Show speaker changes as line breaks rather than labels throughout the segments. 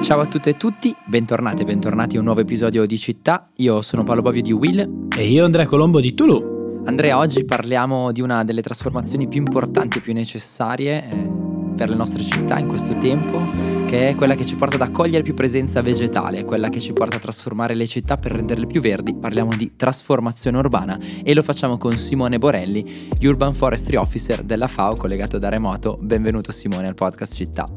Ciao a tutte e tutti, bentornati e bentornati a un nuovo episodio di Città. Io sono Paolo Bovio di Will.
E io Andrea Colombo di Tulu.
Andrea, oggi parliamo di una delle trasformazioni più importanti e più necessarie eh, per le nostre città in questo tempo, che è quella che ci porta ad accogliere più presenza vegetale, quella che ci porta a trasformare le città per renderle più verdi. Parliamo di trasformazione urbana e lo facciamo con Simone Borelli, Urban Forestry Officer della FAO, collegato da remoto. Benvenuto Simone al podcast Città.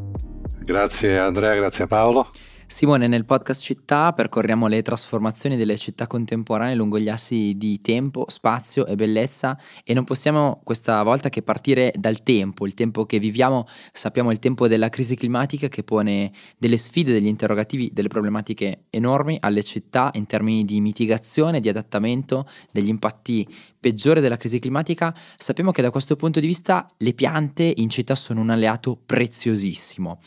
Grazie Andrea, grazie Paolo.
Simone, nel podcast Città percorriamo le trasformazioni delle città contemporanee lungo gli assi di tempo, spazio e bellezza e non possiamo questa volta che partire dal tempo, il tempo che viviamo, sappiamo il tempo della crisi climatica che pone delle sfide, degli interrogativi, delle problematiche enormi alle città in termini di mitigazione, di adattamento, degli impatti peggiori della crisi climatica, sappiamo che da questo punto di vista le piante in città sono un alleato preziosissimo.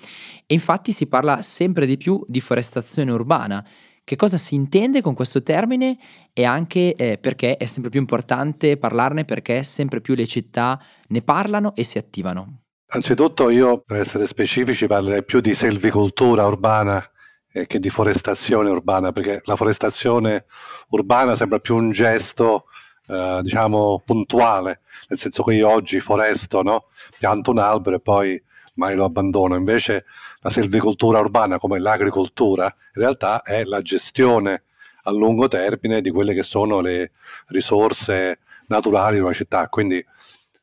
E infatti si parla sempre di più di forestazione urbana. Che cosa si intende con questo termine e anche eh, perché è sempre più importante parlarne, perché sempre più le città ne parlano e si attivano?
Anzitutto io, per essere specifici, parlerei più di selvicoltura urbana eh, che di forestazione urbana, perché la forestazione urbana sembra più un gesto, eh, diciamo, puntuale, nel senso che io oggi foresto, no? pianto un albero e poi mai lo abbandono. Invece la selvicoltura urbana, come l'agricoltura, in realtà è la gestione a lungo termine di quelle che sono le risorse naturali di una città. Quindi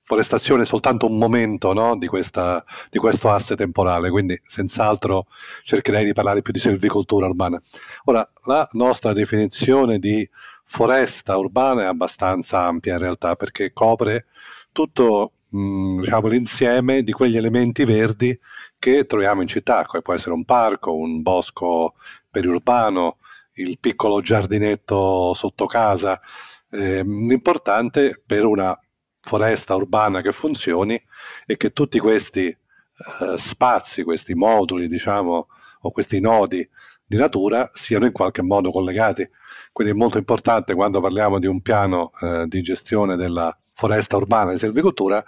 forestazione è soltanto un momento no, di, questa, di, questo asse temporale, quindi senz'altro cercherei di parlare più di selvicoltura urbana. Ora, la nostra definizione di foresta urbana è abbastanza ampia in realtà perché copre tutto mh, diciamo, l'insieme di quegli elementi verdi che troviamo in città, come può essere un parco, un bosco periurbano, il piccolo giardinetto sotto casa. Eh, l'importante per una foresta urbana che funzioni è che tutti questi eh, spazi, questi moduli, diciamo, o questi nodi di natura siano in qualche modo collegati. Quindi è molto importante quando parliamo di un piano eh, di gestione della foresta urbana di silvicoltura,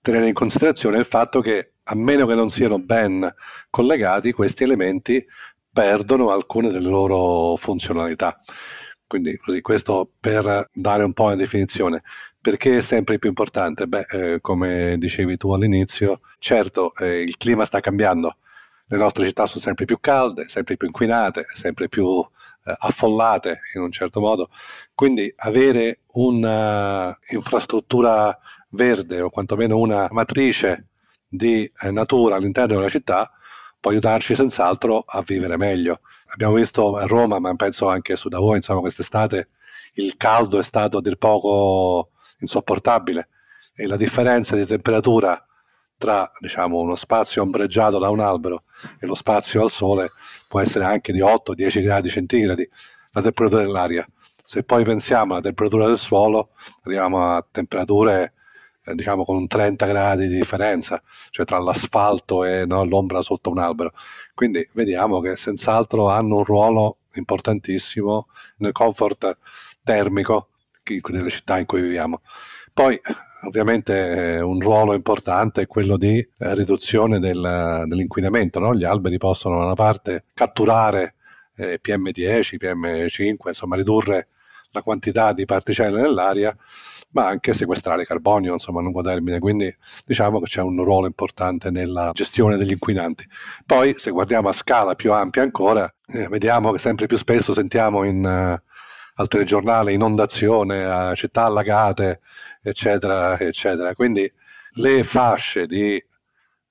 tenere in considerazione il fatto che a meno che non siano ben collegati, questi elementi perdono alcune delle loro funzionalità. Quindi così, questo per dare un po' una definizione. Perché è sempre più importante? Beh, eh, come dicevi tu all'inizio, certo eh, il clima sta cambiando, le nostre città sono sempre più calde, sempre più inquinate, sempre più eh, affollate in un certo modo. Quindi avere un'infrastruttura verde o quantomeno una matrice di eh, natura all'interno della città può aiutarci senz'altro a vivere meglio. Abbiamo visto a Roma, ma penso anche su da voi, insomma, quest'estate il caldo è stato a dir poco insopportabile e la differenza di temperatura tra diciamo, uno spazio ombreggiato da un albero e lo spazio al sole può essere anche di 8-10 gradi centigradi, la temperatura dell'aria. Se poi pensiamo alla temperatura del suolo, arriviamo a temperature eh, diciamo con un 30 gradi di differenza, cioè tra l'asfalto e no, l'ombra sotto un albero. Quindi vediamo che senz'altro hanno un ruolo importantissimo nel comfort termico delle città in cui viviamo. Poi ovviamente eh, un ruolo importante è quello di eh, riduzione del, dell'inquinamento. No? Gli alberi possono da una parte catturare eh, PM10, PM5, insomma ridurre la quantità di particelle nell'aria, ma anche sequestrare carbonio insomma, a lungo termine. Quindi diciamo che c'è un ruolo importante nella gestione degli inquinanti. Poi, se guardiamo a scala più ampia ancora, eh, vediamo che sempre più spesso sentiamo in uh, al telegiornale inondazione, città allagate, eccetera, eccetera. Quindi le fasce di eh,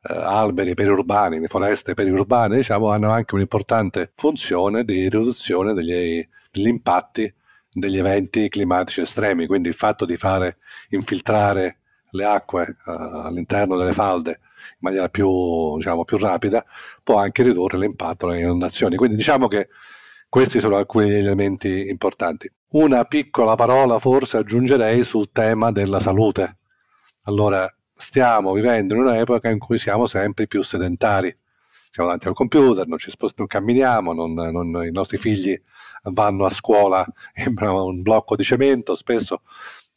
alberi periurbani, di foreste periurbane, diciamo, hanno anche un'importante funzione di riduzione degli, degli impatti degli eventi climatici estremi, quindi il fatto di fare infiltrare le acque uh, all'interno delle falde in maniera più, diciamo, più rapida può anche ridurre l'impatto delle inondazioni. Quindi diciamo che questi sono alcuni degli elementi importanti. Una piccola parola forse aggiungerei sul tema della salute. Allora, stiamo vivendo in un'epoca in cui siamo sempre più sedentari. Siamo davanti al computer, non ci spostiamo, non camminiamo, non, non, i nostri figli vanno a scuola in un blocco di cemento spesso.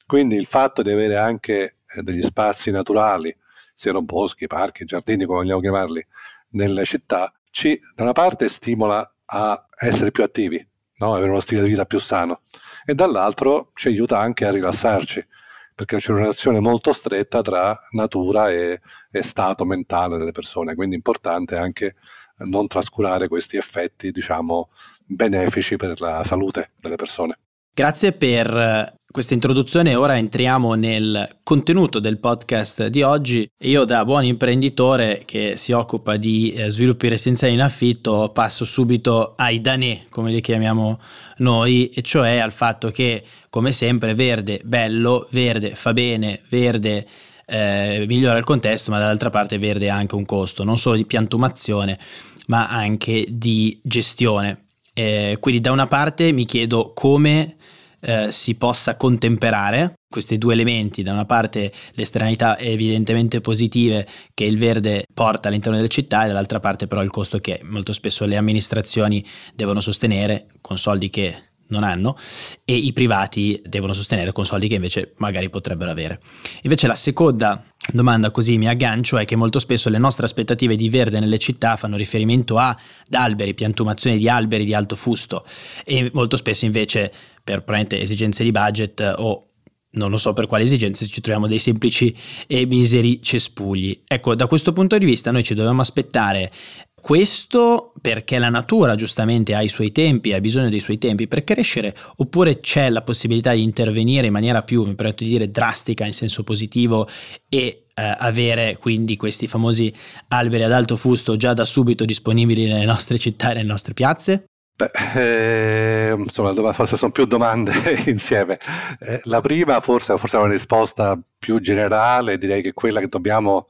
Quindi il fatto di avere anche eh, degli spazi naturali siano boschi, parchi, giardini, come vogliamo chiamarli, nelle città, ci da una parte stimola a essere più attivi, no? avere uno stile di vita più sano, e dall'altro ci aiuta anche a rilassarci, perché c'è una relazione molto stretta tra natura e, e stato mentale delle persone, quindi è importante anche non trascurare questi effetti, diciamo, benefici per la salute delle persone.
Grazie per questa introduzione. Ora entriamo nel contenuto del podcast di oggi. Io, da buon imprenditore che si occupa di eh, sviluppi residenziali in affitto, passo subito ai danè, come li chiamiamo noi, e cioè al fatto che, come sempre, verde, bello, verde fa bene, verde. Eh, migliora il contesto, ma dall'altra parte verde ha anche un costo, non solo di piantumazione, ma anche di gestione. Eh, quindi da una parte mi chiedo come eh, si possa contemperare questi due elementi, da una parte le esternalità evidentemente positive che il verde porta all'interno delle città e dall'altra parte però il costo che molto spesso le amministrazioni devono sostenere con soldi che non hanno e i privati devono sostenere con soldi che invece magari potrebbero avere. Invece la seconda domanda così mi aggancio è che molto spesso le nostre aspettative di verde nelle città fanno riferimento ad alberi, piantumazione di alberi di alto fusto e molto spesso invece per esigenze di budget o non lo so per quale esigenze ci troviamo dei semplici e miseri cespugli. Ecco, da questo punto di vista noi ci dobbiamo aspettare questo perché la natura giustamente ha i suoi tempi, ha bisogno dei suoi tempi per crescere, oppure c'è la possibilità di intervenire in maniera più, mi permetto di dire, drastica in senso positivo e eh, avere quindi questi famosi alberi ad alto fusto già da subito disponibili nelle nostre città e nelle nostre piazze?
Beh, eh, insomma, forse sono più domande insieme. Eh, la prima forse, forse è una risposta più generale, direi che è quella che dobbiamo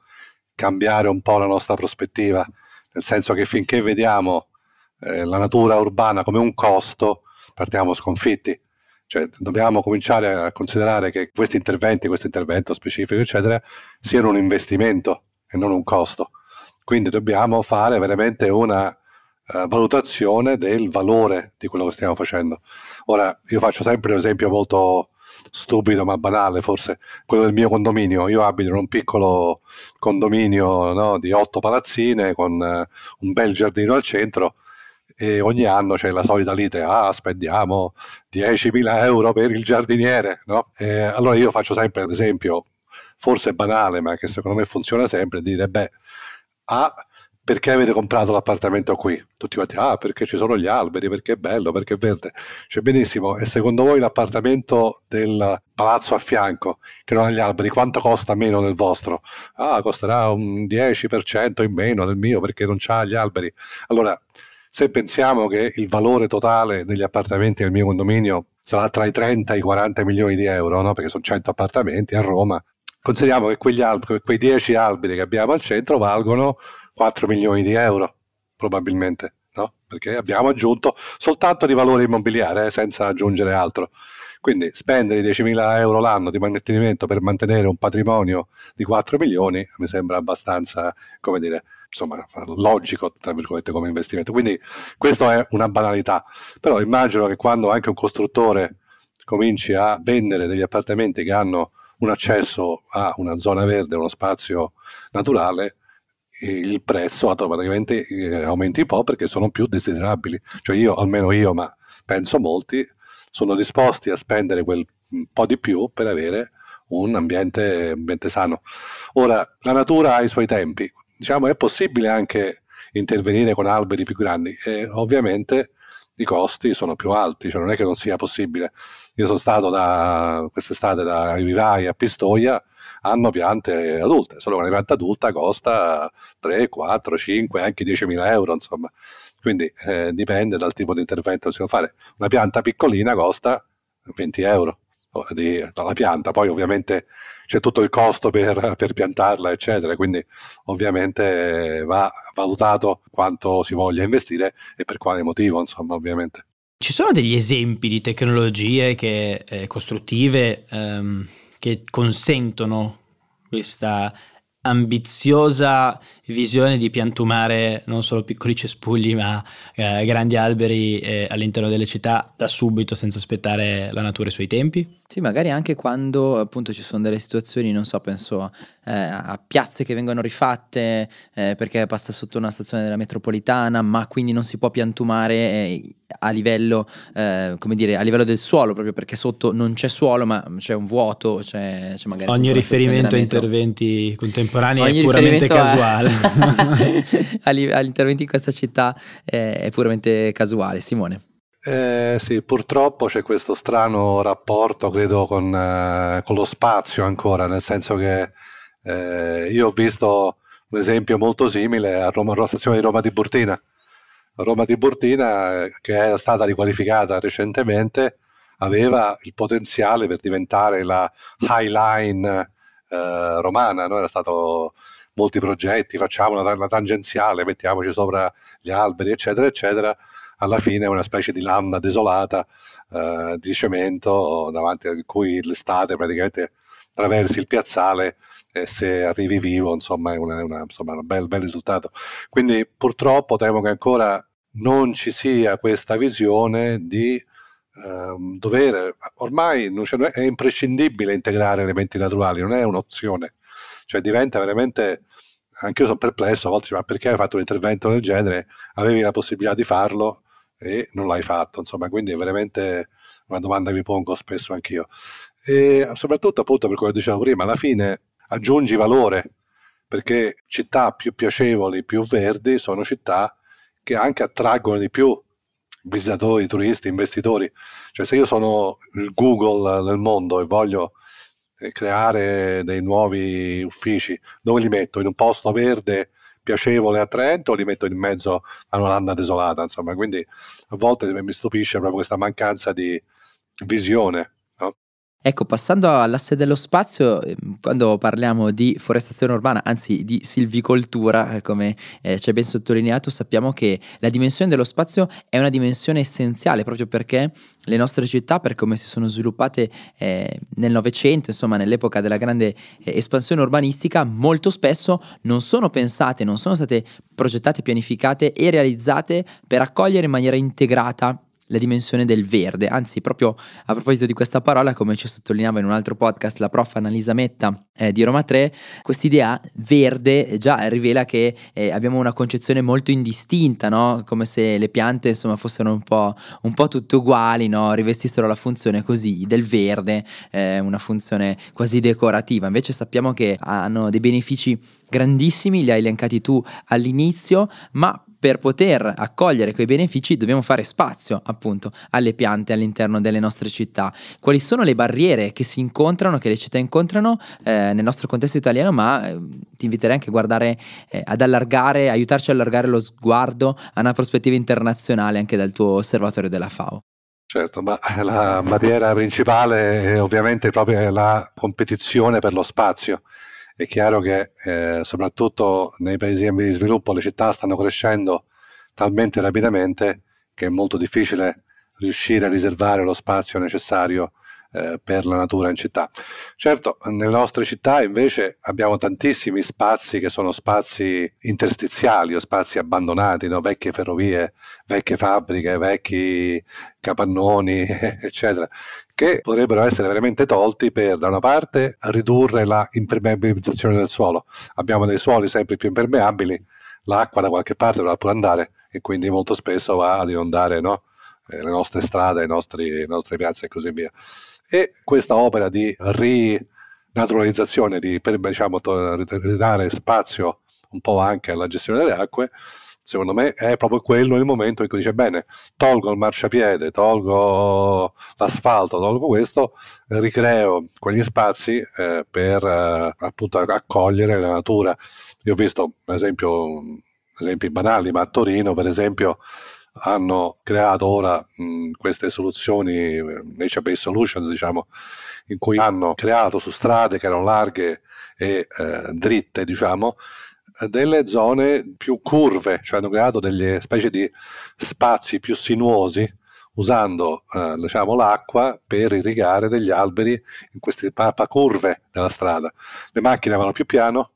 cambiare un po' la nostra prospettiva nel senso che finché vediamo eh, la natura urbana come un costo, partiamo sconfitti. Cioè, dobbiamo cominciare a considerare che questi interventi, questo intervento specifico, eccetera, siano un investimento e non un costo. Quindi dobbiamo fare veramente una uh, valutazione del valore di quello che stiamo facendo. Ora, io faccio sempre un esempio molto stupido ma banale forse, quello del mio condominio. Io abito in un piccolo condominio no, di otto palazzine con uh, un bel giardino al centro e ogni anno c'è la solita lite, ah spendiamo 10.000 euro per il giardiniere, no? E allora io faccio sempre l'esempio, forse banale ma che secondo me funziona sempre, dire beh, a perché avete comprato l'appartamento qui? Tutti quanti, ah, perché ci sono gli alberi, perché è bello, perché è verde. Cioè, benissimo, e secondo voi l'appartamento del palazzo a fianco, che non ha gli alberi, quanto costa meno del vostro? Ah, costerà un 10% in meno del mio perché non ha gli alberi. Allora, se pensiamo che il valore totale degli appartamenti nel mio condominio sarà tra i 30 e i 40 milioni di euro, no? perché sono 100 appartamenti a Roma, consideriamo che quegli alberi, quei 10 alberi che abbiamo al centro valgono 4 milioni di euro, probabilmente, no? perché abbiamo aggiunto soltanto di valore immobiliare, eh, senza aggiungere altro. Quindi spendere 10.000 euro l'anno di mantenimento per mantenere un patrimonio di 4 milioni mi sembra abbastanza, come dire, insomma, logico, tra virgolette, come investimento. Quindi questa è una banalità. Però immagino che quando anche un costruttore cominci a vendere degli appartamenti che hanno un accesso a una zona verde, uno spazio naturale, il prezzo automaticamente eh, aumenti un po' perché sono più desiderabili. Cioè io, almeno io, ma penso molti, sono disposti a spendere quel po' di più per avere un ambiente, ambiente sano. Ora, la natura ha i suoi tempi. Diciamo, è possibile anche intervenire con alberi più grandi e ovviamente i costi sono più alti, cioè non è che non sia possibile. Io sono stato da quest'estate da Vivai a Pistoia hanno piante adulte, solo che una pianta adulta costa 3, 4, 5, anche 10.000 euro, insomma. Quindi eh, dipende dal tipo di intervento che si può fare. Una pianta piccolina costa 20 euro di, dalla pianta, poi ovviamente c'è tutto il costo per, per, piantarla, eccetera, quindi ovviamente va valutato quanto si voglia investire e per quale motivo, insomma, ovviamente.
Ci sono degli esempi di tecnologie che, eh, costruttive ehm, che consentono questa ambiziosa visione di piantumare non solo piccoli cespugli ma eh, grandi alberi eh, all'interno delle città da subito senza aspettare la natura e i suoi tempi?
Sì, magari anche quando appunto ci sono delle situazioni, non so, penso eh, a piazze che vengono rifatte eh, perché passa sotto una stazione della metropolitana, ma quindi non si può piantumare eh, a livello, eh, come dire, a livello del suolo, proprio perché sotto non c'è suolo, ma c'è un vuoto, c'è, c'è magari...
Ogni riferimento a interventi contemporanei Ogni è puramente casuale.
A, agli interventi in questa città è, è puramente casuale. Simone.
Eh, sì, purtroppo c'è questo strano rapporto, credo, con, eh, con lo spazio ancora, nel senso che eh, io ho visto un esempio molto simile a Roma, alla stazione di Roma di Burtina. Roma di Burtina, eh, che è stata riqualificata recentemente, aveva il potenziale per diventare la High Line eh, romana, no? era stato molti progetti, facciamo una, una tangenziale, mettiamoci sopra gli alberi, eccetera, eccetera alla fine è una specie di landa desolata eh, di cemento davanti a cui l'estate praticamente attraversi il piazzale e se arrivi vivo insomma è, una, una, insomma, un bel, bel risultato. Quindi purtroppo temo che ancora non ci sia questa visione di ehm, dover, ormai cioè, è imprescindibile integrare elementi naturali, non è un'opzione, cioè diventa veramente anche io sono perplesso, a volte ma perché hai fatto un intervento del genere? Avevi la possibilità di farlo e non l'hai fatto, insomma, quindi è veramente una domanda che mi pongo spesso anch'io. E soprattutto appunto per quello che dicevo prima, alla fine aggiungi valore, perché città più piacevoli, più verdi, sono città che anche attraggono di più visitatori, turisti, investitori. Cioè se io sono il Google del mondo e voglio eh, creare dei nuovi uffici, dove li metto? In un posto verde piacevole e attraente o li metto in mezzo a una desolata, insomma, quindi a volte mi stupisce proprio questa mancanza di visione
Ecco, passando all'asse dello spazio, ehm, quando parliamo di forestazione urbana, anzi di silvicoltura, eh, come eh, ci è ben sottolineato, sappiamo che la dimensione dello spazio è una dimensione essenziale proprio perché le nostre città, per come si sono sviluppate eh, nel Novecento, insomma nell'epoca della grande eh, espansione urbanistica, molto spesso non sono pensate, non sono state progettate, pianificate e realizzate per accogliere in maniera integrata la dimensione del verde, anzi proprio a proposito di questa parola, come ci sottolineava in un altro podcast la prof Annalisa Metta eh, di Roma 3, quest'idea verde già rivela che eh, abbiamo una concezione molto indistinta, no? come se le piante insomma fossero un po', un po tutte uguali, no? rivestissero la funzione così del verde, eh, una funzione quasi decorativa, invece sappiamo che hanno dei benefici grandissimi, li hai elencati tu all'inizio, ma per poter accogliere quei benefici dobbiamo fare spazio appunto alle piante all'interno delle nostre città. Quali sono le barriere che si incontrano, che le città incontrano eh, nel nostro contesto italiano, ma eh, ti inviterei anche a guardare, eh, ad allargare, aiutarci ad allargare lo sguardo a una prospettiva internazionale anche dal tuo osservatorio della FAO.
Certo, ma la barriera principale è ovviamente proprio la competizione per lo spazio è chiaro che eh, soprattutto nei paesi in via di sviluppo le città stanno crescendo talmente rapidamente che è molto difficile riuscire a riservare lo spazio necessario eh, per la natura in città. Certo, nelle nostre città invece abbiamo tantissimi spazi che sono spazi interstiziali o spazi abbandonati, no? vecchie ferrovie, vecchie fabbriche, vecchi capannoni, eccetera, che potrebbero essere veramente tolti per, da una parte, ridurre la impermeabilizzazione del suolo. Abbiamo dei suoli sempre più impermeabili, l'acqua da qualche parte dovrà pure andare e quindi molto spesso va ad inondare no? eh, le nostre strade, nostri, le nostre piazze e così via. E questa opera di rinaturalizzazione, di per, diciamo, ridare spazio un po' anche alla gestione delle acque, secondo me è proprio quello il momento in cui dice bene, tolgo il marciapiede, tolgo l'asfalto, tolgo questo, ricreo quegli spazi eh, per eh, appunto accogliere la natura. Io ho visto, per esempio, esempi banali, ma a Torino, per esempio, hanno creato ora mh, queste soluzioni, nature based solutions, diciamo, in cui hanno creato su strade che erano larghe e eh, dritte, diciamo, delle zone più curve, cioè hanno creato delle specie di spazi più sinuosi usando eh, diciamo, l'acqua per irrigare degli alberi in queste papa curve della strada. Le macchine vanno più piano,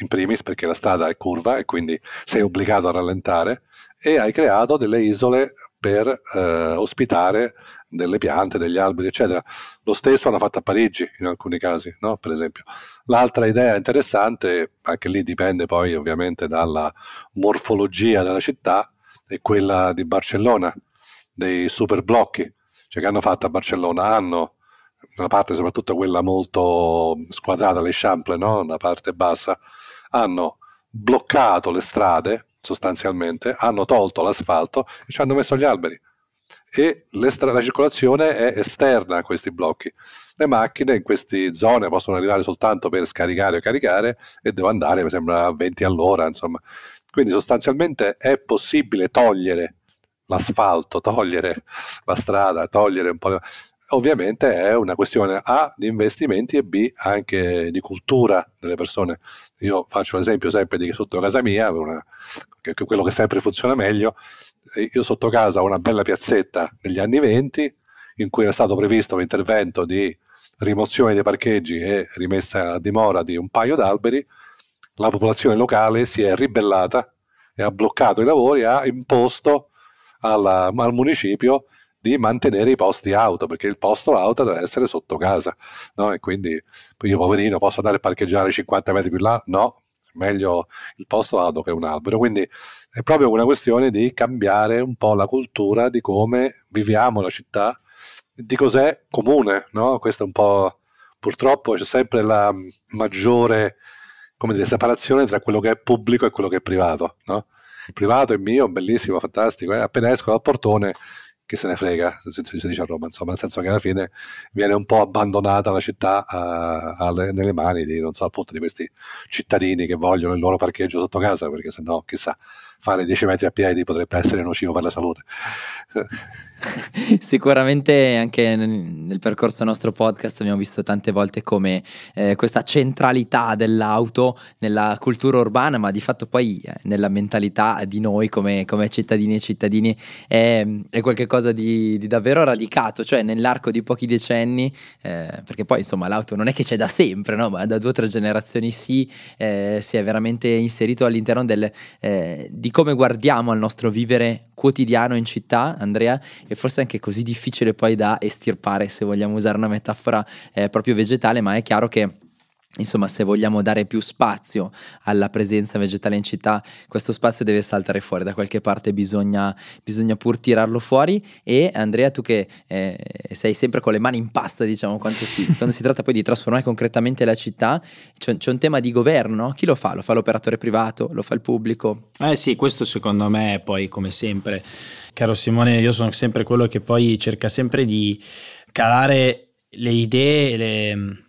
in primis perché la strada è curva e quindi sei obbligato a rallentare e hai creato delle isole per eh, ospitare delle piante, degli alberi, eccetera. Lo stesso hanno fatto a Parigi in alcuni casi, no? per esempio. L'altra idea interessante, anche lì dipende poi ovviamente dalla morfologia della città, è quella di Barcellona, dei super blocchi, cioè che hanno fatto a Barcellona, hanno una parte soprattutto quella molto squadrata, le chample, no? la parte bassa, hanno bloccato le strade sostanzialmente, hanno tolto l'asfalto e ci hanno messo gli alberi e la circolazione è esterna a questi blocchi. Le macchine in queste zone possono arrivare soltanto per scaricare o caricare e devo andare, mi sembra, a 20 all'ora, insomma. Quindi sostanzialmente è possibile togliere l'asfalto, togliere la strada, togliere un po'... Ovviamente è una questione A di investimenti e B anche di cultura delle persone. Io faccio l'esempio sempre di che sotto casa mia, una, che, quello che sempre funziona meglio, io sotto casa ho una bella piazzetta negli anni 20 in cui era stato previsto un intervento di rimozione dei parcheggi e rimessa a dimora di un paio d'alberi, la popolazione locale si è ribellata e ha bloccato i lavori, ha imposto alla, al municipio di mantenere i posti auto, perché il posto auto deve essere sotto casa, no? E quindi io poverino posso andare a parcheggiare 50 metri più là? No, meglio il posto auto che un albero. Quindi è proprio una questione di cambiare un po' la cultura di come viviamo la città, di cos'è comune, no? Questo è un po' purtroppo c'è sempre la maggiore come dire, separazione tra quello che è pubblico e quello che è privato, no? Il privato è mio, bellissimo, fantastico, eh? appena esco dal portone chi se ne frega, si dice a Roma, insomma, nel senso che alla fine viene un po' abbandonata la città a, a, nelle mani di, so, appunto, di questi cittadini che vogliono il loro parcheggio sotto casa, perché se no, chissà, fare 10 metri a piedi potrebbe essere nocivo per la salute.
Sicuramente anche nel percorso nostro podcast abbiamo visto tante volte come eh, questa centralità dell'auto nella cultura urbana, ma di fatto poi eh, nella mentalità di noi come, come, cittadini e cittadini è, è qualcosa di, di, davvero radicato, cioè nell'arco di pochi decenni, eh, perché poi insomma l'auto non è che c'è da sempre, no? ma da due o tre generazioni sì, eh, si è veramente inserito all'interno del, eh, di di come guardiamo al nostro vivere quotidiano in città, Andrea, e forse anche così difficile poi da estirpare, se vogliamo usare una metafora eh, proprio vegetale, ma è chiaro che Insomma, se vogliamo dare più spazio alla presenza vegetale in città, questo spazio deve saltare fuori, da qualche parte bisogna, bisogna pur tirarlo fuori. E Andrea, tu che eh, sei sempre con le mani in pasta, diciamo, si, quando si tratta poi di trasformare concretamente la città, c'è, c'è, un tema di governo, chi lo fa? Lo fa l'operatore privato? Lo fa il pubblico?
Eh sì, questo secondo me poi, come sempre, caro Simone, io sono sempre quello che poi cerca sempre di calare le idee, le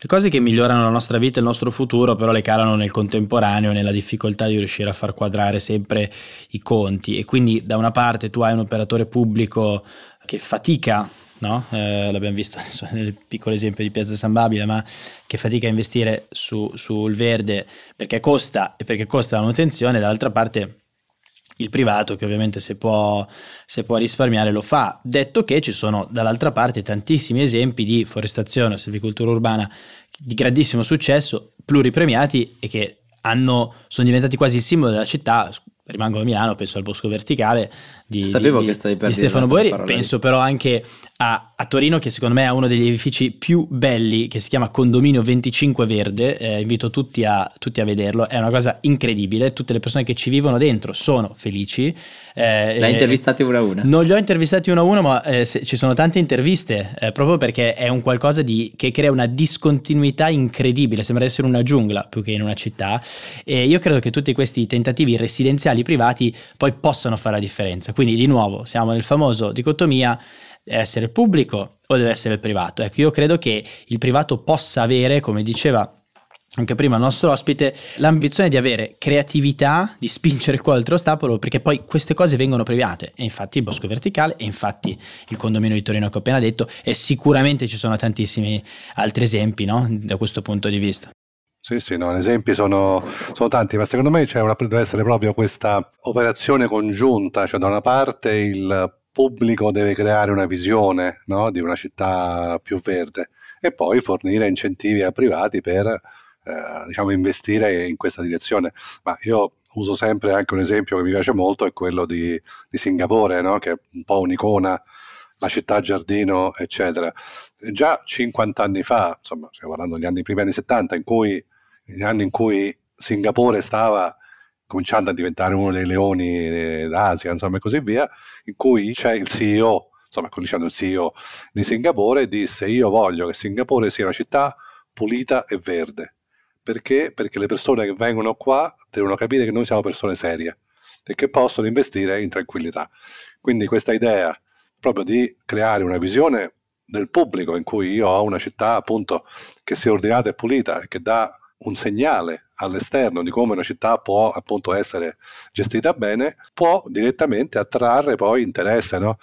le cose che migliorano la nostra vita e il nostro futuro, però le calano nel contemporaneo, nella difficoltà di riuscire a far quadrare sempre i conti. E quindi da una parte tu hai un operatore pubblico che fatica No? Eh, l'abbiamo visto nel piccolo esempio di Piazza San Babile, ma che fatica a investire su, sul verde perché costa e perché costa la manutenzione, dall'altra parte il privato che ovviamente se può, se può, risparmiare lo fa. Detto che ci sono dall'altra parte tantissimi esempi di forestazione o silvicoltura urbana di grandissimo successo, pluripremiati e che hanno, sono diventati quasi il simbolo della città, rimango a Milano, penso al Bosco Verticale di,
Sapevo
di,
che stavi
di Stefano Boeri, penso però anche a, a, Torino che secondo me è uno degli edifici più belli che si chiama Condominio 25 Verde, eh, invito tutti a, tutti a, vederlo, è una cosa incredibile, tutte le persone che ci vivono dentro sono felici.
Eh, L'hai intervistati uno a uno?
Non li ho intervistati uno a uno, ma eh, se, ci sono tante interviste, eh, proprio perché è un qualcosa di, che crea una discontinuità incredibile, sembra essere una giungla più che in una città e io credo che tutti questi tentativi residenziali privati poi possano fare la differenza. Quindi di nuovo siamo nel famoso dicotomia deve essere pubblico o deve essere il privato. Ecco, io credo che il privato possa avere, come diceva anche prima il nostro ospite, l'ambizione di avere creatività, di spingere qua oltre ostacolo, perché poi queste cose vengono premiate. E infatti il Bosco Verticale, e infatti il condominio di Torino che ho appena detto, e sicuramente ci sono tantissimi altri esempi no? da questo punto di vista.
Sì, sì, no, esempi sono, sono, tanti, ma secondo me una, deve essere proprio questa operazione congiunta, cioè da una parte il pubblico deve creare una visione no, di una città più verde e poi fornire incentivi a privati per eh, diciamo, investire in questa direzione. Ma io uso sempre anche un esempio che mi piace molto, è quello di, di Singapore, no, che è un po' un'icona la città giardino, eccetera. Già 50 anni fa, insomma, stiamo parlando degli anni primi anni 70, in cui, gli anni in cui Singapore stava cominciando a diventare uno dei leoni d'Asia, insomma, e così via, in cui c'è il CEO, insomma, dicendo il CEO di Singapore, disse io voglio che Singapore sia una città pulita e verde. Perché? Perché le persone che vengono qua devono capire che noi siamo persone serie e che possono investire in tranquillità. Quindi questa idea proprio di creare una visione del pubblico in cui io ho una città appunto che sia ordinata e pulita e che dà un segnale all'esterno di come una città può appunto essere gestita bene, può direttamente attrarre poi interesse. No?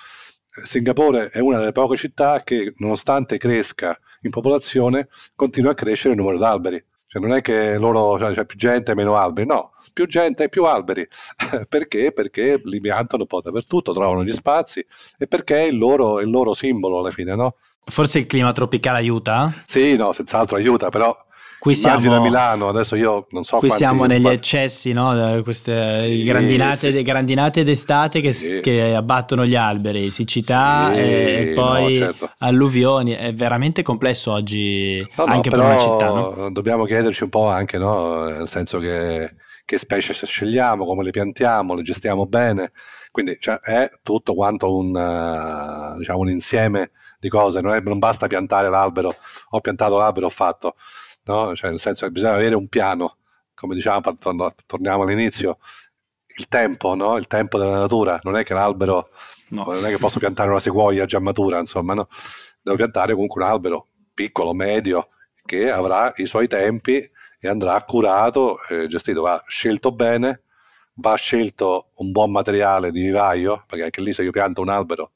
Singapore è una delle poche città che nonostante cresca in popolazione continua a crescere il numero di alberi. Cioè non è che loro cioè, c'è più gente e meno alberi, no, più gente e più alberi. perché? Perché li piantano un po' dappertutto, trovano gli spazi e perché è il loro, il loro simbolo alla fine, no?
Forse il clima tropicale aiuta?
Sì, no, senz'altro aiuta, però Qui siamo, Milano, adesso io non so
Qui
quanti,
siamo negli quanti... eccessi, no? Queste sì, grandinate, sì. grandinate d'estate che, sì. che, abbattono gli alberi, siccità sì, e, poi no, certo. alluvioni. È veramente complesso oggi no, anche per una città. No?
Dobbiamo chiederci un po' anche, no? nel senso che che specie scegliamo, come le piantiamo, le gestiamo bene. Quindi cioè, è tutto quanto un, diciamo, un insieme di cose, non, è, non, basta piantare l'albero, ho piantato l'albero, ho fatto, no? cioè, nel senso che bisogna avere un piano, come diciamo, torniamo all'inizio, il tempo, no? il tempo della natura, non è che l'albero, no. non è che posso piantare una sequoia già matura, insomma, no? devo piantare comunque un albero piccolo, medio, che avrà i suoi tempi e andrà curato, eh, gestito, va scelto bene, va scelto un buon materiale di vivaio, perché anche lì se io pianto un albero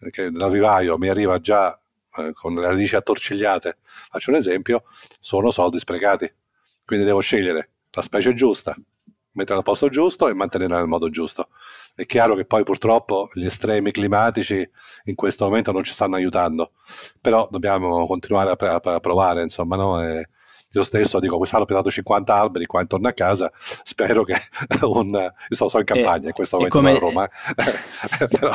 eh, che dal vivaio mi arriva già eh, con le radici attorcigliate, faccio un esempio, sono soldi sprecati. Quindi devo scegliere la specie giusta, metterla al posto giusto e mantenerla nel modo giusto. È chiaro che poi purtroppo gli estremi climatici in questo momento non ci stanno aiutando, però dobbiamo continuare a, provare, insomma, no? E, io stesso dico quest'anno ho piantato 50 alberi qua intorno a casa, spero che un... io sono in campagna e, in questo momento come, a Roma.
Però...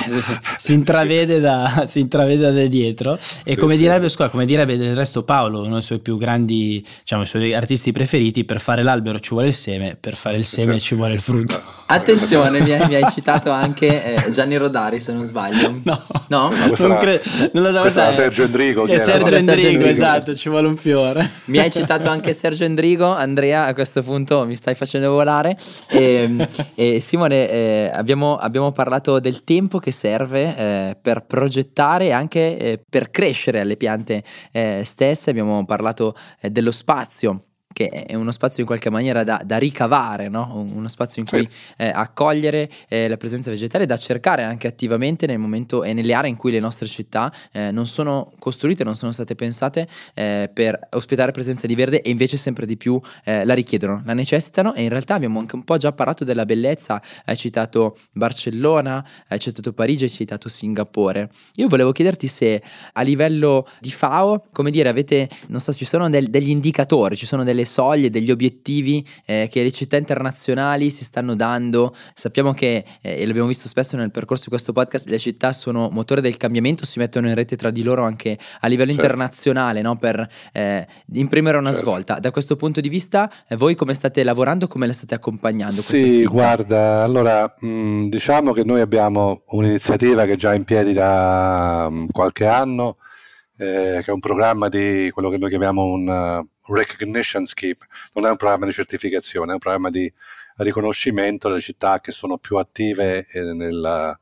si, intravede da, si intravede da dietro e sì, come, sì, direbbe, sì. Scusa, come direbbe del resto Paolo, uno dei suoi più grandi, diciamo, i suoi artisti preferiti, per fare l'albero ci vuole il seme, per fare il seme ci vuole il frutto.
Attenzione, mi hai, mi hai citato anche eh, Gianni Rodari se non sbaglio.
No, no? no non, cre- non lo so.
Questa è Sergio Endrigo.
È Sergio Endrigo, esatto, ci vuole un fiore.
Mi hai citato citato anche Sergio Endrigo. Andrea, a questo punto mi stai facendo volare. E, e Simone, eh, abbiamo, abbiamo, parlato del tempo che serve eh, per progettare e anche eh, per crescere alle piante eh, stesse. Abbiamo parlato eh, dello spazio che è uno spazio in qualche maniera da, da ricavare, no? uno spazio in cui eh, accogliere eh, la presenza vegetale, da cercare anche attivamente nel momento e nelle aree in cui le nostre città eh, non sono costruite, non sono state pensate eh, per ospitare presenza di verde e invece sempre di più eh, la richiedono, la necessitano e in realtà abbiamo anche un po' già parlato della bellezza, hai citato Barcellona, hai citato Parigi, hai citato Singapore. Io volevo chiederti se a livello di FAO, come dire, avete, non so, ci sono del, degli indicatori, ci sono delle soglie, degli obiettivi eh, che le città internazionali si stanno dando. Sappiamo che, eh, e l'abbiamo visto spesso nel percorso di questo podcast, le città sono motore del cambiamento, si mettono in rete tra di loro anche a livello certo. internazionale no? per eh, imprimere una certo. svolta. Da questo punto di vista, eh, voi come state lavorando, come la state accompagnando?
Sì, guarda, allora mh, mm, diciamo che noi abbiamo un'iniziativa che è già in piedi da mh, mm, qualche anno. Eh, che è un programma di quello che noi chiamiamo un, recognition scheme, non è un programma di certificazione, è un programma di riconoscimento delle città che sono più attive eh, nella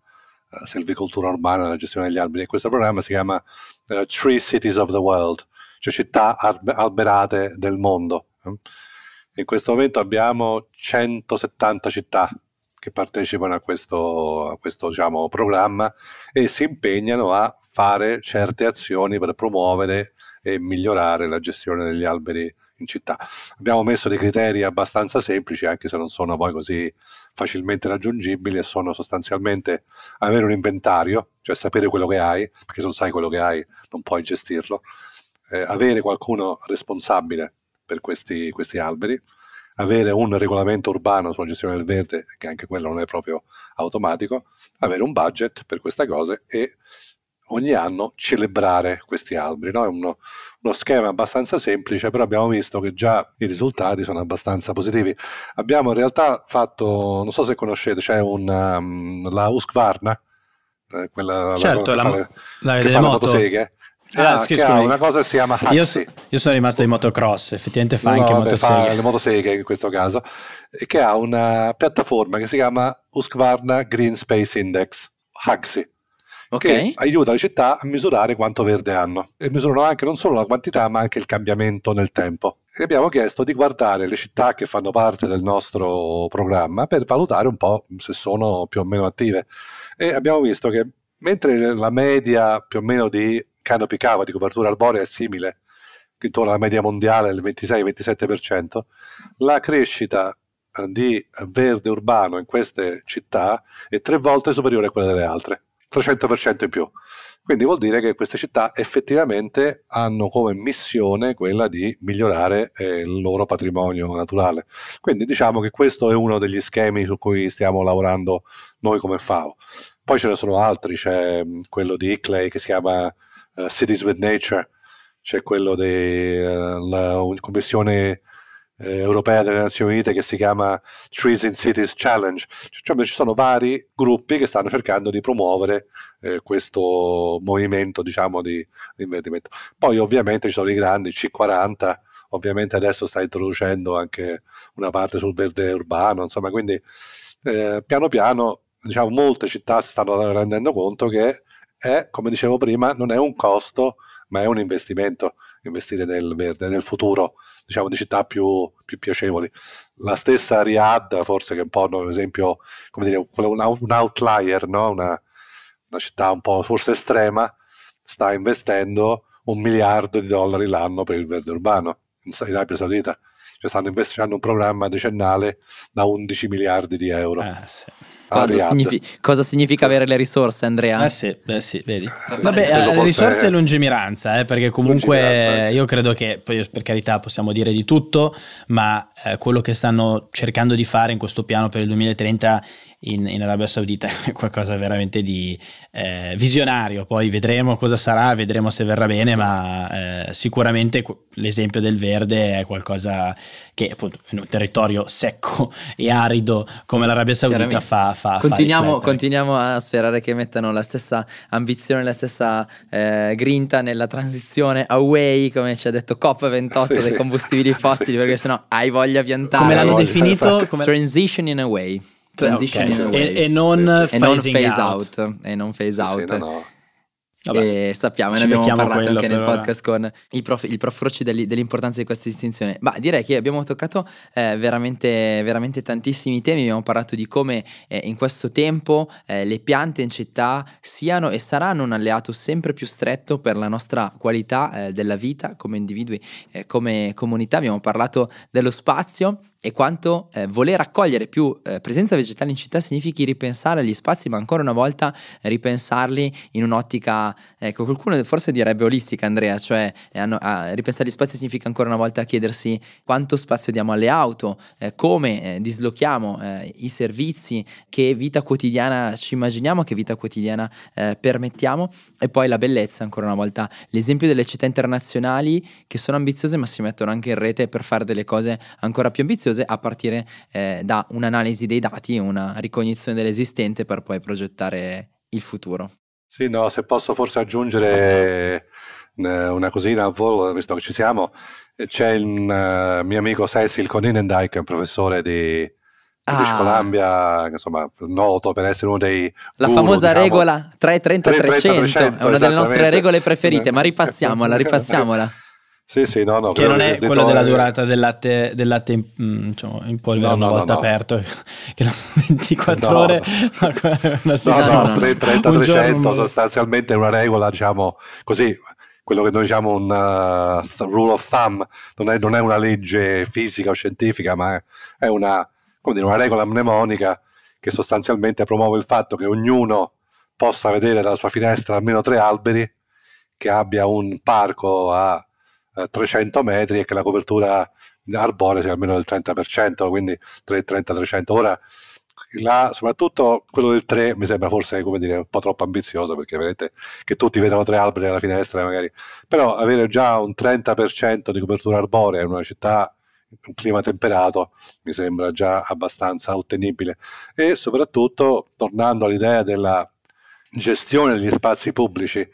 uh, selvicoltura urbana, nella gestione degli alberi. Questo programma si chiama uh, Tree Cities of the World, cioè città alberate del mondo. In questo momento abbiamo 170 città che partecipano a questo, a questo diciamo, programma e si impegnano a fare certe azioni per promuovere e migliorare la gestione degli alberi in città. Abbiamo messo dei criteri abbastanza semplici, anche se non sono poi così facilmente raggiungibili, e sono sostanzialmente avere un inventario, cioè sapere quello che hai, perché se non sai quello che hai non puoi gestirlo, eh, avere qualcuno responsabile per questi, questi alberi, avere un regolamento urbano sulla gestione del verde, che anche quello non è proprio automatico, avere un budget per queste cose e ogni anno celebrare questi alberi. No? È uno, uno, schema abbastanza semplice, però abbiamo visto che già i risultati sono abbastanza positivi. Abbiamo in realtà fatto, non so se conoscete, c'è un, um, la Husqvarna, eh, quella
certo,
la,
la,
la,
la,
che
fa
le
motoseghe.
Ah, ah, ha una cosa che si chiama Haxi.
Io, io, sono rimasto in motocross, effettivamente fa no, anche motoseghe. Fa
le motoseghe in questo caso, che ha una piattaforma che si chiama Husqvarna Green Space Index, Haxi okay. che aiuta le città a misurare quanto verde hanno e misurano anche non solo la quantità ma anche il cambiamento nel tempo. E abbiamo chiesto di guardare le città che fanno parte del nostro programma per valutare un po' se sono più o meno attive e abbiamo visto che mentre la media più o meno di canopy cover, di copertura arborea è simile, intorno alla media mondiale del 26-27%, la crescita eh, di verde urbano in queste città è tre volte superiore a quella delle altre. 300% in più. Quindi vuol dire che queste città effettivamente hanno come missione quella di migliorare eh, il loro patrimonio naturale. Quindi diciamo che questo è uno degli schemi su cui stiamo lavorando noi come FAO. Poi ce ne sono altri, c'è mm, quello di Hickley che si chiama uh, Cities with Nature, c'è quello della uh, Commissione eh, europea delle Nazioni Unite che si chiama Trees in Cities Challenge, cioè ci sono vari gruppi che stanno cercando di promuovere eh, questo movimento diciamo di, di inverdimento. Poi ovviamente ci sono i grandi, il C40, ovviamente adesso sta introducendo anche una parte sul verde urbano, insomma, quindi eh, piano piano diciamo, molte città si stanno rendendo conto che è, come dicevo prima, non è un costo, ma è un investimento, investire nel verde, nel futuro diciamo, di città più, più, piacevoli. La stessa Riyadh, forse che è un po' un esempio, come dire, un, un outlier, no? una, una città un po' forse estrema, sta investendo un miliardo di dollari l'anno per il verde urbano in, Arabia Saudita. Cioè stanno investendo un programma decennale da 11 miliardi di euro.
Eh, sì.
Cosa, significa, cosa, significa avere le risorse, Andrea?
Eh sì, eh sì vedi. Vabbè, eh, le risorse e lungimiranza, eh, perché comunque io credo che, poi per carità possiamo dire di tutto, ma eh, quello che stanno cercando di fare in questo piano per il 2030 in, in Arabia Saudita è qualcosa veramente di eh, visionario, poi vedremo cosa sarà, vedremo se verrà bene, ma eh, sicuramente l'esempio del verde è qualcosa che appunto in un territorio secco e arido come l'Arabia Saudita fa, fa,
continuiamo, fa continuiamo, a sperare che mettano la stessa ambizione, la stessa eh, grinta nella transizione away, come ci ha detto COP28 dei combustibili fossili, perché sennò hai voglia piantare.
Come l'hanno definito?
Come... Transition in a way.
Transition okay. in a way. E, e non,
sì, sì. E non phase out. out. E non phase out. Sì, no, no. Vabbè, e sappiamo, ne abbiamo parlato quello, anche nel podcast con il prof, il prof Rocci dell'importanza di questa distinzione. Ma direi che abbiamo toccato eh, veramente, veramente tantissimi temi. Abbiamo parlato di come eh, in questo tempo eh, le piante in città siano e saranno un alleato sempre più stretto per la nostra qualità eh, della vita come individui, eh, come comunità. Abbiamo parlato dello spazio e quanto eh, voler accogliere più eh, presenza vegetale in città significhi ripensare agli spazi, ma ancora una volta ripensarli in un'ottica, ecco, qualcuno forse direbbe olistica, Andrea, cioè eh, hanno, ah, ripensare agli spazi significa ancora una volta chiedersi quanto spazio diamo alle auto, eh, come eh, dislochiamo eh, i servizi, che vita quotidiana ci immaginiamo, che vita quotidiana permettiamo. E poi la bellezza, ancora una volta, l'esempio delle città internazionali che sono ambiziose ma si mettono anche in rete per fare delle cose ancora più ambiziose preziose a partire eh, da un'analisi dei dati e una ricognizione dell'esistente per poi progettare il futuro.
Sì, no, se posso forse aggiungere eh, una cosina, visto che ci siamo, c'è il uh, mio amico Cecil Coninendijk, un professore di British ah. Columbia, insomma, noto per essere uno dei...
La
guru,
famosa diciamo, regola 330-300, è una delle nostre regole preferite, ma ripassiamola, ripassiamola.
Sì, sì, no, no.
Che non è quello della durata del latte, del latte in, mm, diciamo, in polvere no, una no, volta no, aperto, che non sono 24 ore, ma una
settimana. No, no, 30-300 sostanzialmente è una regola, diciamo, così, quello che noi diciamo un uh, rule of thumb, non è, non è, una legge fisica o scientifica, ma è, è una, dire, una regola mnemonica che sostanzialmente promuove il fatto che ognuno possa vedere dalla sua finestra almeno tre alberi, che abbia un parco a 300 eh, metri e che la copertura arborea sia almeno del 30%, quindi 30-300. Ora là, soprattutto quello del 3 mi sembra forse dire, un po' troppo ambizioso perché vedete che tutti vedono tre alberi alla finestra magari, però avere già un 30% di copertura arborea in una città un clima temperato mi sembra già abbastanza ottenibile e soprattutto tornando all'idea della gestione degli spazi pubblici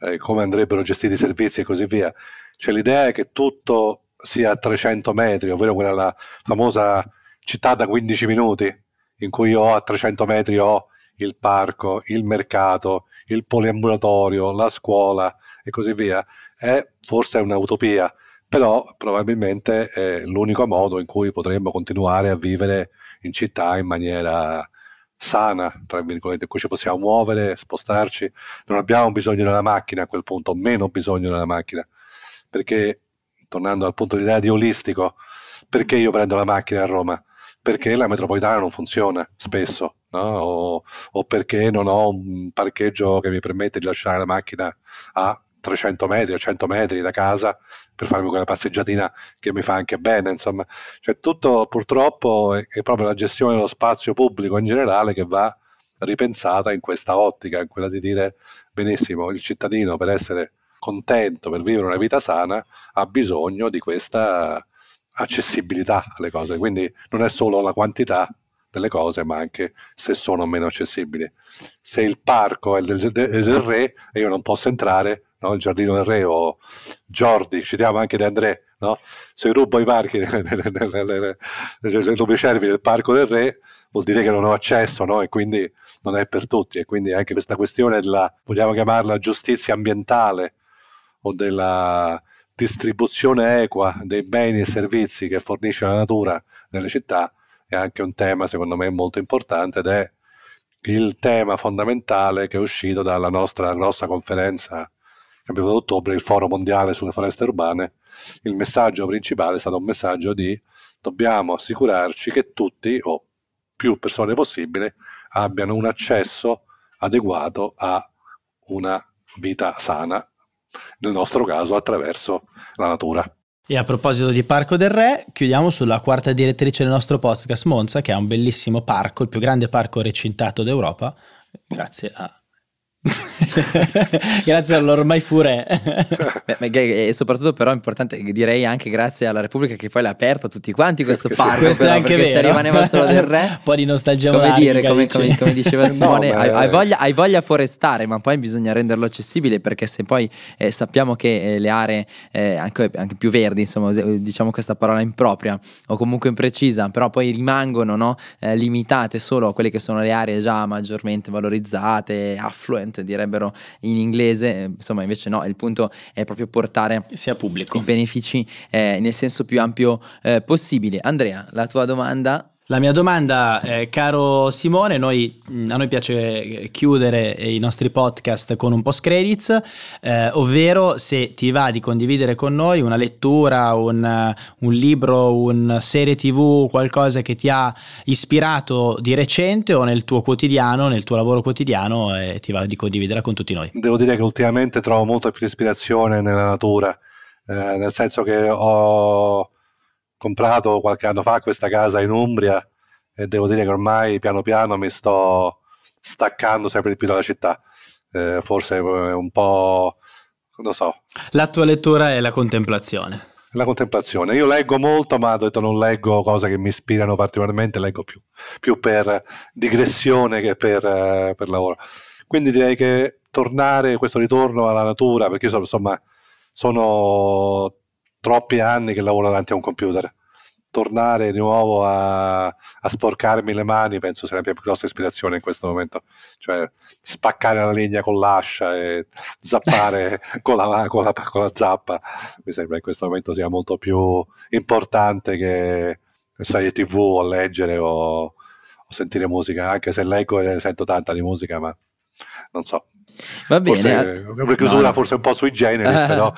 eh, come andrebbero gestiti i servizi e così via cioè l'idea è che tutto sia a 300 metri ovvero quella famosa città da 15 minuti in cui ho a 300 metri ho il parco, il mercato, il poliambulatorio, la scuola e così via, è forse un'utopia, però probabilmente è l'unico modo in cui potremmo continuare a vivere in città in maniera sana, tra virgolette, in cui ci possiamo muovere, spostarci, non abbiamo bisogno della macchina a quel punto, meno bisogno della macchina, perché tornando al punto di idea olistico, perché io prendo la macchina a Roma? perché la metropolitana non funziona spesso, no? o, o, perché non ho un parcheggio che mi permette di lasciare la macchina a 300 metri o 100 metri da casa per farmi quella passeggiatina che mi fa anche bene, insomma, cioè tutto purtroppo è, è proprio la gestione dello spazio pubblico in generale che va ripensata in questa ottica, in quella di dire benissimo, il cittadino per essere contento, per vivere una vita sana, ha bisogno di questa accessibilità alle cose, quindi non è solo la quantità delle cose, ma anche se sono meno accessibili. Se il parco è del, del, re e io non posso entrare, no? il giardino del re o Giordi, citiamo anche De André, no? se rubo i parchi, rubo i del parco del re, vuol dire che non ho accesso no? e quindi non è per tutti. E quindi anche questa questione della, vogliamo chiamarla giustizia ambientale o della distribuzione equa dei beni e servizi che fornisce la natura nelle città è anche un tema secondo me molto importante ed è il tema fondamentale che è uscito dalla nostra grossa conferenza che abbiamo avuto ottobre, il Foro Mondiale sulle Foreste Urbane. Il messaggio principale è stato un messaggio di dobbiamo assicurarci che tutti o più persone possibile abbiano un accesso adeguato a una vita sana nel nostro caso attraverso la natura.
E a proposito di Parco del Re, chiudiamo sulla quarta direttrice del nostro podcast Monza, che è un bellissimo parco, il più grande parco recintato d'Europa, grazie a grazie all'ormai fure.
e soprattutto però è importante direi anche grazie alla Repubblica che poi l'ha aperto a tutti quanti questo parco
questo
però,
perché
vero. se rimaneva solo del re
un po' di nostalgia
come dire come, come, come, diceva Simone no, hai, hai, voglia, hai, voglia, forestare ma poi bisogna renderlo accessibile perché se poi eh, sappiamo che eh, le aree eh, anche, anche, più verdi insomma diciamo questa parola impropria o comunque imprecisa però poi rimangono no, eh, limitate solo a quelle che sono le aree già maggiormente valorizzate affluent direbbero in inglese, eh, insomma invece no, il punto è proprio portare
sia pubblico
i benefici eh, nel senso più ampio eh, possibile. Andrea, la tua domanda?
La mia domanda, eh, caro Simone, noi, mm, a noi piace chiudere i nostri podcast con un post credits, eh, ovvero se ti va di condividere con noi una lettura, un, un, libro, una serie tv, qualcosa che ti ha ispirato di recente o nel tuo quotidiano, nel tuo lavoro quotidiano e ti va di condividerla con tutti noi.
Devo dire che ultimamente trovo molta più ispirazione nella natura, eh, nel senso che ho comprato qualche anno fa questa casa in Umbria e devo dire che ormai piano piano mi sto staccando sempre di più dalla città. Eh, forse un po', non so.
La tua lettura è la contemplazione.
La contemplazione. Io leggo molto, ma ho detto non leggo cose che mi ispirano particolarmente, leggo più, più per digressione che per, eh, per, lavoro. Quindi direi che tornare, questo ritorno alla natura, perché sono, insomma, sono troppi anni che lavoro davanti a un computer. Tornare di nuovo a, a sporcarmi le mani penso sia la mia più grossa ispirazione in questo momento. Cioè spaccare la legna con l'ascia e zappare con, la, con, la, con la zappa mi sembra in questo momento sia molto più importante che stare tv o leggere o, o sentire musica, anche se leggo e sento tanta di musica, ma non so,
Va bene.
Forse, una chiusura no. forse un po' sui generis, uh, però.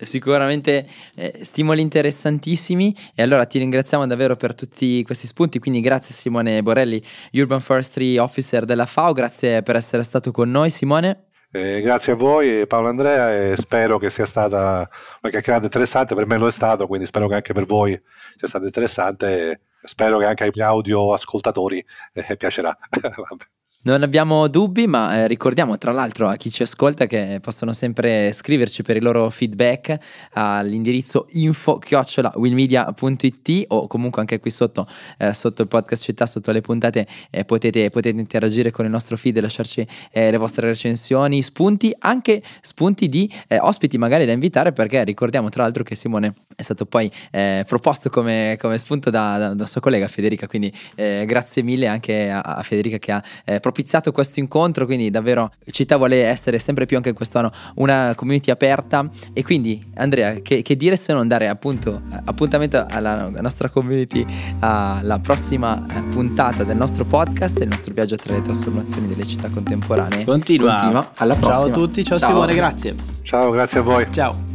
Sicuramente eh, stimoli interessantissimi e allora ti ringraziamo davvero per tutti questi spunti, quindi grazie Simone Borelli, Urban Forestry Officer della FAO, grazie per essere stato con noi Simone.
Eh, grazie a voi Paolo Andrea e spero che sia stata una chiacchierata interessante, per me lo è stato, quindi spero che anche per voi sia stata interessante spero che anche ai audio ascoltatori eh, piacerà.
Non abbiamo dubbi, ma eh, ricordiamo tra l'altro a chi ci ascolta che possono sempre scriverci per i loro feedback all'indirizzo info-winmedia.it o comunque anche qui sotto, eh, sotto il podcast città, sotto le puntate eh, potete, potete, interagire con il nostro feed e lasciarci eh, le vostre recensioni, spunti, anche spunti di eh, ospiti magari da invitare perché ricordiamo tra l'altro che Simone è stato poi eh, proposto come, come spunto da, da, da, sua collega Federica, quindi grazie mille anche a, a Federica che ha proposto propizzato questo incontro, quindi davvero Città vuole essere sempre più anche in quest'anno una community aperta e quindi Andrea che, che dire se non dare appunto appuntamento alla nostra community alla prossima eh, puntata del nostro podcast, il nostro viaggio tra le trasformazioni delle città contemporanee.
Continua.
Continua. Alla prossima.
Ciao a tutti, ciao, ciao. Simone, grazie.
Ciao, grazie a voi.
Ciao.